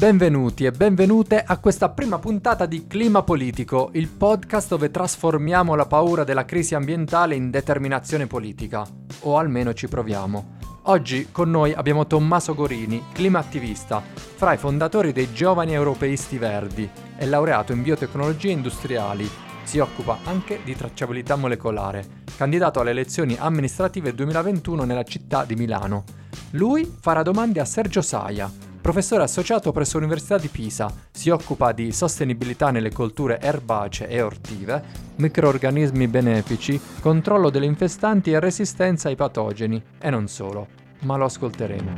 Benvenuti e benvenute a questa prima puntata di Clima Politico, il podcast dove trasformiamo la paura della crisi ambientale in determinazione politica, o almeno ci proviamo. Oggi con noi abbiamo Tommaso Gorini, climaattivista, fra i fondatori dei Giovani Europeisti Verdi e laureato in biotecnologie industriali. Si occupa anche di tracciabilità molecolare, candidato alle elezioni amministrative 2021 nella città di Milano. Lui farà domande a Sergio Saia, Professore associato presso l'Università di Pisa, si occupa di sostenibilità nelle colture erbacee e ortive, microorganismi benefici, controllo delle infestanti e resistenza ai patogeni, e non solo, ma lo ascolteremo.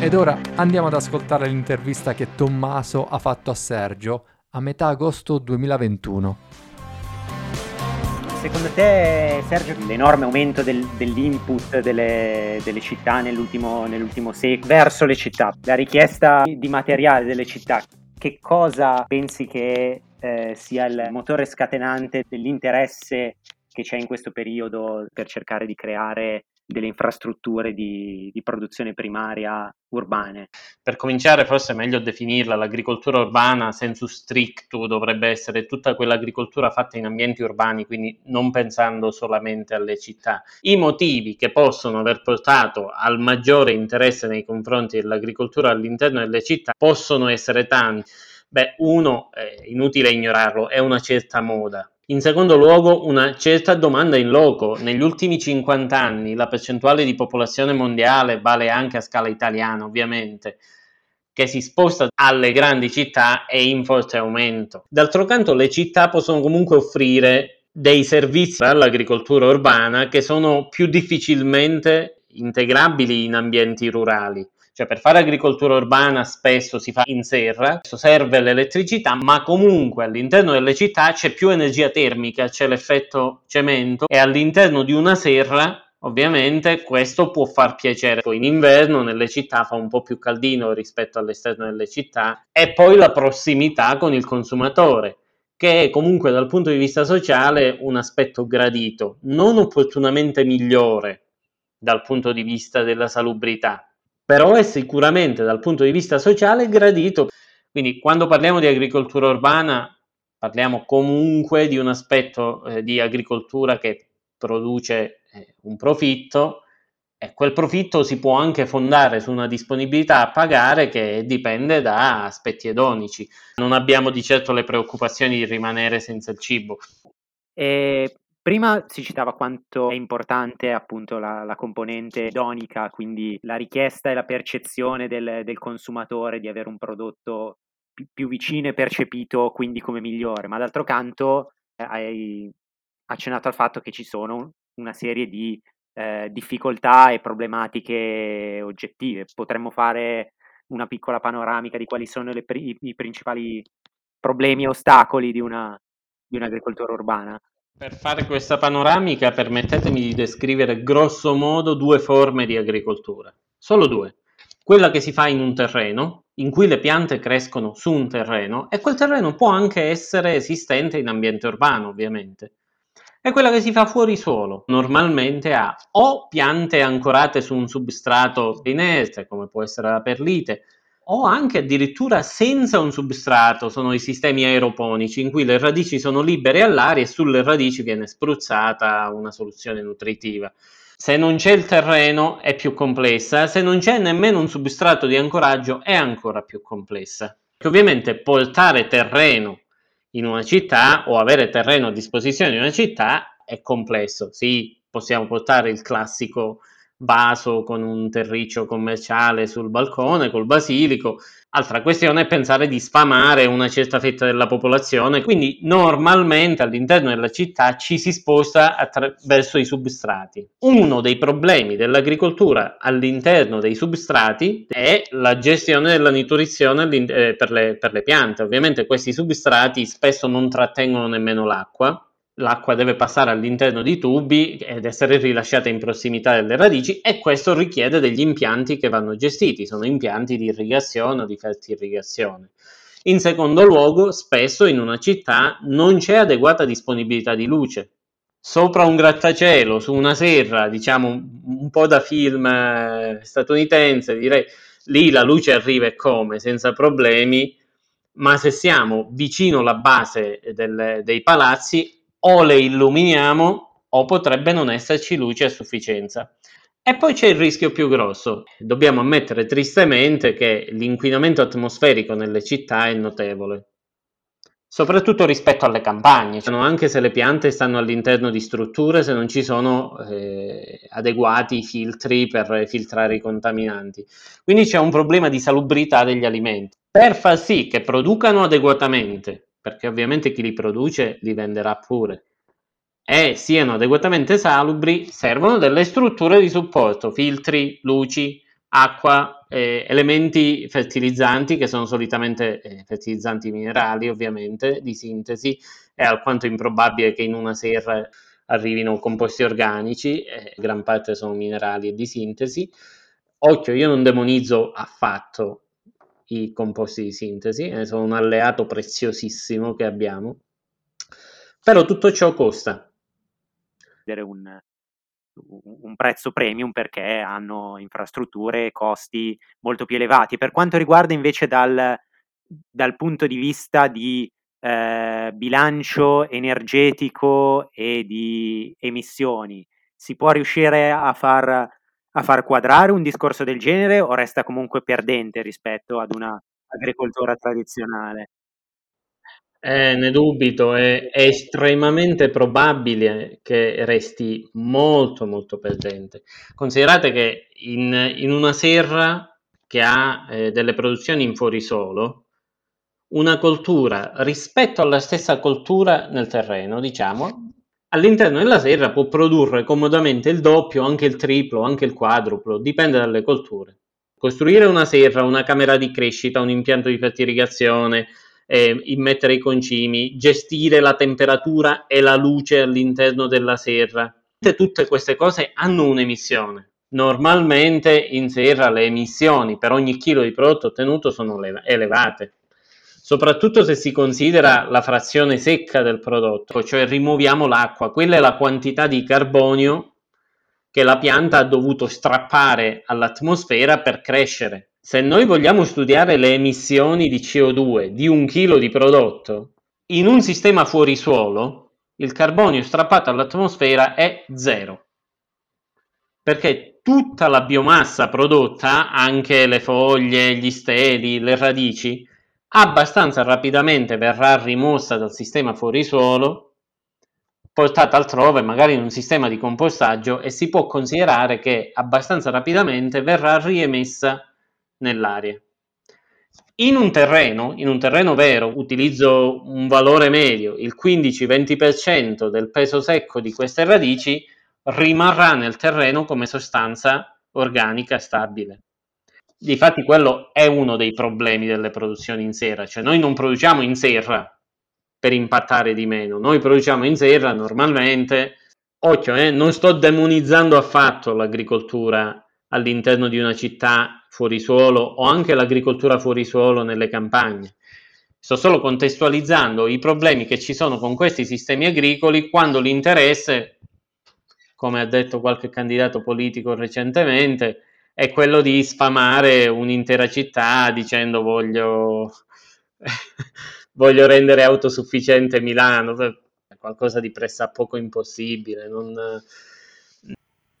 Ed ora andiamo ad ascoltare l'intervista che Tommaso ha fatto a Sergio a metà agosto 2021. Secondo te, Sergio, l'enorme aumento del, dell'input delle, delle città nell'ultimo, nell'ultimo secolo verso le città, la richiesta di materiale delle città, che cosa pensi che eh, sia il motore scatenante dell'interesse che c'è in questo periodo per cercare di creare delle infrastrutture di, di, produzione primaria urbane. Per cominciare, forse è meglio definirla l'agricoltura urbana, sensu stricto, dovrebbe essere tutta quell'agricoltura fatta in ambienti urbani, quindi non pensando solamente alle città. I motivi che possono aver portato al maggiore interesse nei confronti dell'agricoltura all'interno delle città possono essere tanti. Beh, uno, è inutile ignorarlo, è una certa moda in secondo luogo, una certa domanda in loco. Negli ultimi 50 anni la percentuale di popolazione mondiale, vale anche a scala italiana ovviamente, che si sposta alle grandi città è in forte aumento. D'altro canto le città possono comunque offrire dei servizi all'agricoltura urbana che sono più difficilmente integrabili in ambienti rurali. Cioè per fare agricoltura urbana spesso si fa in serra, serve l'elettricità, ma comunque all'interno delle città c'è più energia termica, c'è l'effetto cemento e all'interno di una serra Ovviamente questo può far piacere, in inverno nelle città fa un po' più caldino rispetto all'esterno delle città. E poi la prossimità con il consumatore, che è comunque dal punto di vista sociale un aspetto gradito, non opportunamente migliore dal punto di vista della salubrità, però è sicuramente dal punto di vista sociale gradito. Quindi quando parliamo di agricoltura urbana parliamo comunque di un aspetto eh, di agricoltura che produce eh, un profitto e quel profitto si può anche fondare su una disponibilità a pagare che dipende da aspetti edonici. Non abbiamo di certo le preoccupazioni di rimanere senza il cibo. E Prima si citava quanto è importante appunto la, la componente donica, quindi la richiesta e la percezione del, del consumatore di avere un prodotto più, più vicino e percepito quindi come migliore, ma d'altro canto eh, hai accennato al fatto che ci sono una serie di eh, difficoltà e problematiche oggettive. Potremmo fare una piccola panoramica di quali sono le, i, i principali problemi e ostacoli di, una, di un'agricoltura urbana. Per fare questa panoramica permettetemi di descrivere grosso modo due forme di agricoltura, solo due. Quella che si fa in un terreno, in cui le piante crescono su un terreno e quel terreno può anche essere esistente in ambiente urbano, ovviamente. E quella che si fa fuori suolo, normalmente ha o piante ancorate su un substrato inerte, come può essere la perlite, o anche addirittura senza un substrato, sono i sistemi aeroponici in cui le radici sono libere all'aria e sulle radici viene spruzzata una soluzione nutritiva. Se non c'è il terreno è più complessa, se non c'è nemmeno un substrato di ancoraggio è ancora più complessa. ovviamente portare terreno in una città o avere terreno a disposizione in una città è complesso. Sì, possiamo portare il classico vaso con un terriccio commerciale sul balcone col basilico. Altra questione è pensare di sfamare una certa fetta della popolazione, quindi normalmente all'interno della città ci si sposta attraverso i substrati. Uno dei problemi dell'agricoltura all'interno dei substrati è la gestione della nutrizione eh, per le, per le piante. Ovviamente questi substrati spesso non trattengono nemmeno l'acqua, l'acqua deve passare all'interno di tubi ed essere rilasciata in prossimità delle radici e questo richiede degli impianti che vanno gestiti, sono impianti di irrigazione o di fertirrigazione. In secondo luogo, spesso in una città non c'è adeguata disponibilità di luce. Sopra un grattacielo, su una serra, diciamo un po' da film eh, statunitense, direi lì la luce arriva e come, senza problemi, ma se siamo vicino alla base del, dei palazzi o le illuminiamo o potrebbe non esserci luce a sufficienza. E poi c'è il rischio più grosso. Dobbiamo ammettere tristemente che l'inquinamento atmosferico nelle città è notevole soprattutto rispetto alle campagne, cioè, anche se le piante stanno all'interno di strutture, se non ci sono eh, adeguati filtri per filtrare i contaminanti. Quindi c'è un problema di salubrità degli alimenti. Per far sì che producano adeguatamente, perché ovviamente chi li produce li venderà pure, e siano adeguatamente salubri, servono delle strutture di supporto, filtri, luci, acqua, eh, elementi fertilizzanti che sono solitamente eh, fertilizzanti minerali ovviamente di sintesi, è alquanto improbabile che in una serra arrivino composti organici, eh, gran parte sono minerali e di sintesi. Occhio, io non demonizzo affatto i composti di sintesi, eh, sono un alleato preziosissimo che abbiamo, però tutto ciò costa. Un, un prezzo premium perché hanno infrastrutture e costi molto più elevati. Per quanto riguarda invece dal, dal punto di vista di eh, bilancio energetico e di emissioni, si può riuscire a far, a far quadrare un discorso del genere o resta comunque perdente rispetto ad una agricoltura tradizionale? Eh, ne dubito, è, è, estremamente probabile che resti molto molto presente. Considerate che in, in una serra che ha eh, delle produzioni in fuorisolo, una coltura rispetto alla stessa coltura nel terreno, diciamo, all'interno della serra può produrre comodamente il doppio, anche il triplo, anche il quadruplo, dipende dalle colture. Costruire una serra, una camera di crescita, un impianto di fertilizazione, eh, immettere i concimi, gestire la temperatura e la luce all'interno della serra. Tutte queste cose hanno un'emissione. Normalmente in serra le emissioni per ogni chilo di prodotto ottenuto sono elevate, soprattutto se si considera la frazione secca del prodotto, cioè rimuoviamo l'acqua, quella è la quantità di carbonio che la pianta ha dovuto strappare all'atmosfera per crescere. Se noi vogliamo studiare le emissioni di CO2 di un chilo di prodotto, in un sistema fuori suolo il carbonio strappato all'atmosfera è zero. Perché tutta la biomassa prodotta, anche le foglie, gli steli, le radici, abbastanza rapidamente verrà rimossa dal sistema fuori suolo, portata altrove, magari in un sistema di compostaggio, e si può considerare che abbastanza rapidamente verrà riemessa nell'aria. In un terreno, in un terreno vero, utilizzo un valore medio, il 15-20% del peso secco di queste radici rimarrà nel terreno come sostanza organica stabile. Difatti quello è uno dei problemi delle produzioni in serra, cioè noi non produciamo in serra per impattare di meno, noi produciamo in serra normalmente, occhio, eh, non sto demonizzando affatto l'agricoltura all'interno di una città fuori suolo o anche l'agricoltura fuori suolo nelle campagne. Sto solo contestualizzando i problemi che ci sono con questi sistemi agricoli quando l'interesse, come ha detto qualche candidato politico recentemente, è quello di sfamare un'intera città dicendo voglio, voglio rendere autosufficiente Milano, qualcosa di pressappoco impossibile. Non...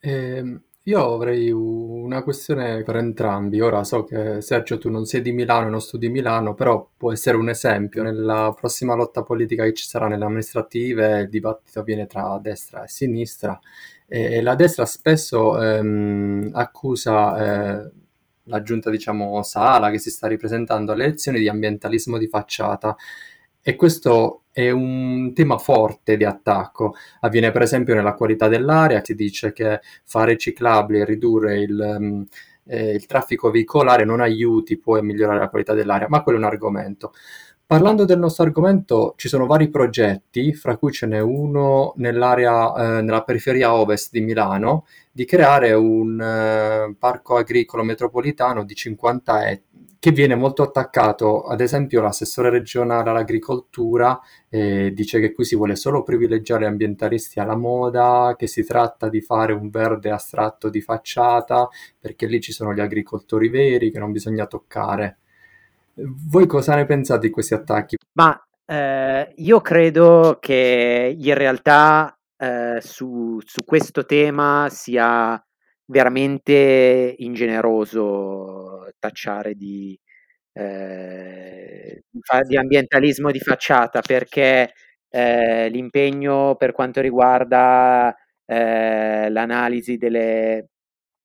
Eh, io avrei una questione per entrambi. Ora so che Sergio tu non sei di Milano e non studi Milano, però può essere un esempio. Nella prossima lotta politica che ci sarà nelle amministrative, il dibattito avviene tra destra e sinistra e la destra spesso ehm, accusa eh, la giunta, diciamo, Sala che si sta ripresentando alle elezioni di ambientalismo di facciata e questo è un tema forte di attacco. Avviene per esempio nella qualità dell'aria, si dice che fare ciclabili e ridurre il, um, eh, il traffico veicolare non aiuti poi a migliorare la qualità dell'aria, ma quello è un argomento. Parlando del nostro argomento, ci sono vari progetti, fra cui ce n'è uno nell'area, eh, nella periferia ovest di Milano, di creare un eh, parco agricolo metropolitano di 50 ettari che viene molto attaccato, ad esempio l'assessore regionale all'agricoltura eh, dice che qui si vuole solo privilegiare ambientalisti alla moda, che si tratta di fare un verde astratto di facciata, perché lì ci sono gli agricoltori veri che non bisogna toccare. Voi cosa ne pensate di questi attacchi? Ma eh, io credo che in realtà eh, su, su questo tema sia veramente ingeneroso tacciare di, eh, di ambientalismo di facciata perché eh, l'impegno per quanto riguarda eh, l'analisi delle,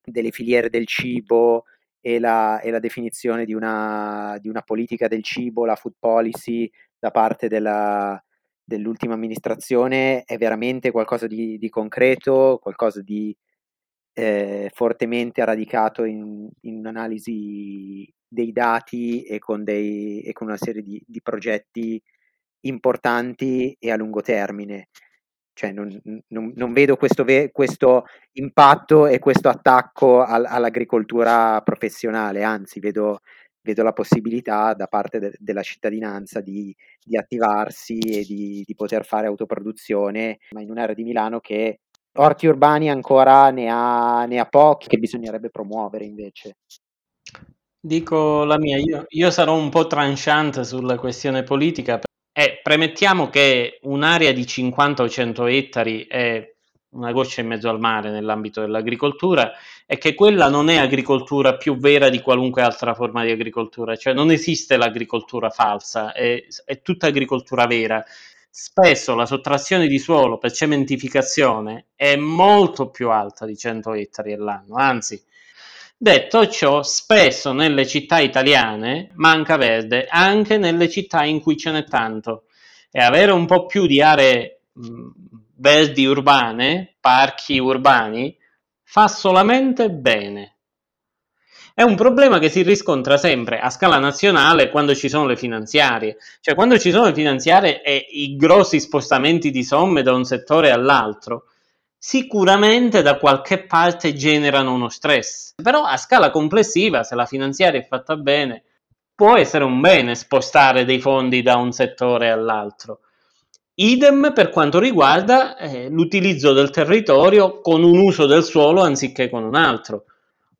delle, filiere del cibo e la, e la definizione di una, di una, politica del cibo, la food policy da parte della, dell'ultima amministrazione è veramente qualcosa di, di concreto, qualcosa di eh, fortemente radicato in, in un'analisi dei dati e con, dei, e con una serie di, di, progetti importanti e a lungo termine. Cioè non, non, non vedo questo, ve- questo, impatto e questo attacco al, all'agricoltura professionale, anzi vedo, vedo, la possibilità da parte de- della cittadinanza di, di attivarsi e di, di, poter fare autoproduzione, ma in un'area di Milano che orti urbani ancora ne ha, ne ha pochi che bisognerebbe promuovere invece. Dico la mia, io, io sarò un po' tranchant sulla questione politica e premettiamo che un'area di 50 o 100 ettari è una goccia in mezzo al mare nell'ambito dell'agricoltura e che quella non è agricoltura più vera di qualunque altra forma di agricoltura, cioè non esiste l'agricoltura falsa, è, è tutta agricoltura vera. Spesso la sottrazione di suolo per cementificazione è molto più alta di 100 ettari all'anno, anzi Detto ciò, spesso nelle città italiane manca verde, anche nelle città in cui ce n'è tanto. E avere un po' più di aree verdi urbane, parchi urbani, fa solamente bene. È un problema che si riscontra sempre a scala nazionale quando ci sono le finanziarie, cioè quando ci sono le finanziarie e i grossi spostamenti di somme da un settore all'altro sicuramente da qualche parte generano uno stress. Però a scala complessiva, se la finanziaria è fatta bene, può essere un bene spostare dei fondi da un settore all'altro. Idem per quanto riguarda eh, l'utilizzo del territorio con un uso del suolo anziché con un altro.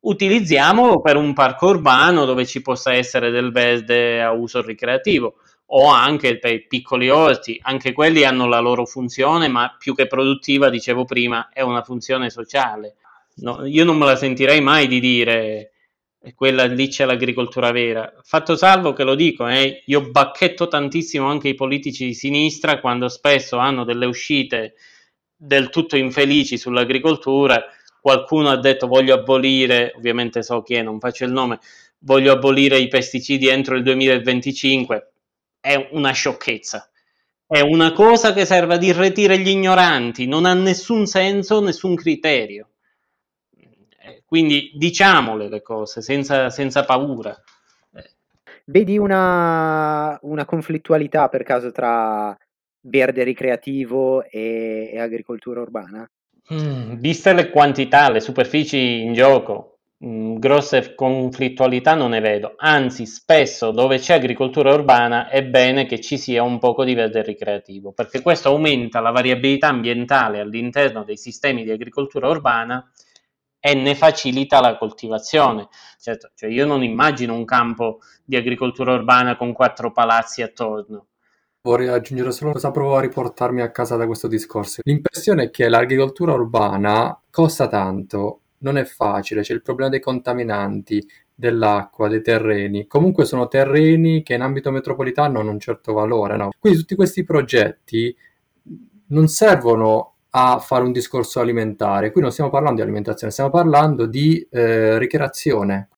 Utilizziamolo per un parco urbano dove ci possa essere del verde a uso ricreativo o anche per i piccoli orti, anche quelli hanno la loro funzione, ma più che produttiva, dicevo prima, è una funzione sociale. No, io non me la sentirei mai di dire quella lì c'è l'agricoltura vera. Fatto salvo che lo dico, eh, io bacchetto tantissimo anche i politici di sinistra quando spesso hanno delle uscite del tutto infelici sull'agricoltura. Qualcuno ha detto voglio abolire, ovviamente so chi è, non faccio il nome, voglio abolire i pesticidi entro il 2025 è una sciocchezza. È una cosa che serve ad irretire gli ignoranti, non ha nessun senso, nessun criterio. Eh, quindi diciamole le cose senza, senza paura. Vedi una, una, conflittualità per caso tra verde ricreativo e, e agricoltura urbana? Mm, viste le quantità, le superfici in gioco, Mm, grosse conflittualità non ne vedo, anzi spesso dove c'è agricoltura urbana è bene che ci sia un poco di verde ricreativo, perché questo aumenta la variabilità ambientale all'interno dei sistemi di agricoltura urbana e ne facilita la coltivazione. Certo, cioè io non immagino un campo di agricoltura urbana con quattro palazzi attorno. Vorrei aggiungere solo cosa provo a riportarmi a casa da questo discorso. L'impressione è che l'agricoltura urbana costa tanto non è facile, c'è il problema dei contaminanti, dell'acqua, dei terreni. Comunque sono terreni che in ambito metropolitano hanno un certo valore, no? Quindi tutti questi progetti non servono a fare un discorso alimentare. Qui non stiamo parlando di alimentazione, stiamo parlando di eh, ricreazione.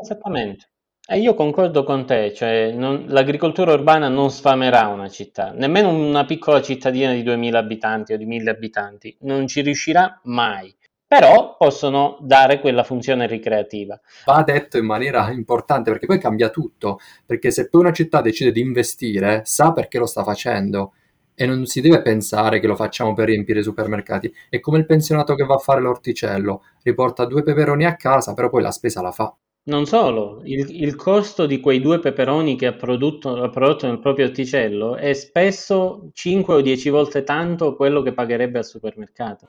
Esattamente. E io concordo con te, cioè non, l'agricoltura urbana non sfamerà una città, nemmeno una piccola cittadina di 2000 abitanti o di 1000 abitanti, non ci riuscirà mai però possono dare quella funzione ricreativa. Va detto in maniera importante perché poi cambia tutto, perché se poi una città decide di investire, sa perché lo sta facendo e non si deve pensare che lo facciamo per riempire i supermercati. È come il pensionato che va a fare l'orticello, riporta due peperoni a casa, però poi la spesa la fa. Non solo, il, il costo di quei due peperoni che ha prodotto, ha prodotto nel proprio orticello è spesso 5 o 10 volte tanto quello che pagherebbe al supermercato.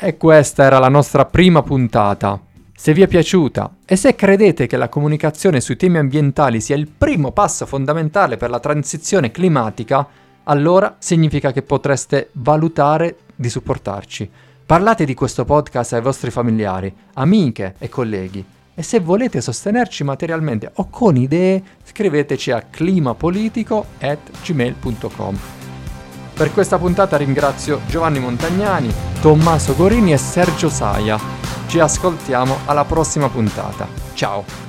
E questa era la nostra prima puntata. Se vi è piaciuta e se credete che la comunicazione sui temi ambientali sia il primo passo fondamentale per la transizione climatica, allora significa che potreste valutare di supportarci. Parlate di questo podcast ai vostri familiari, amiche e colleghi. E se volete sostenerci materialmente o con idee, scriveteci a climapolitico.gmail.com. Per questa puntata ringrazio Giovanni Montagnani, Tommaso Gorini e Sergio Saia. Ci ascoltiamo alla prossima puntata. Ciao!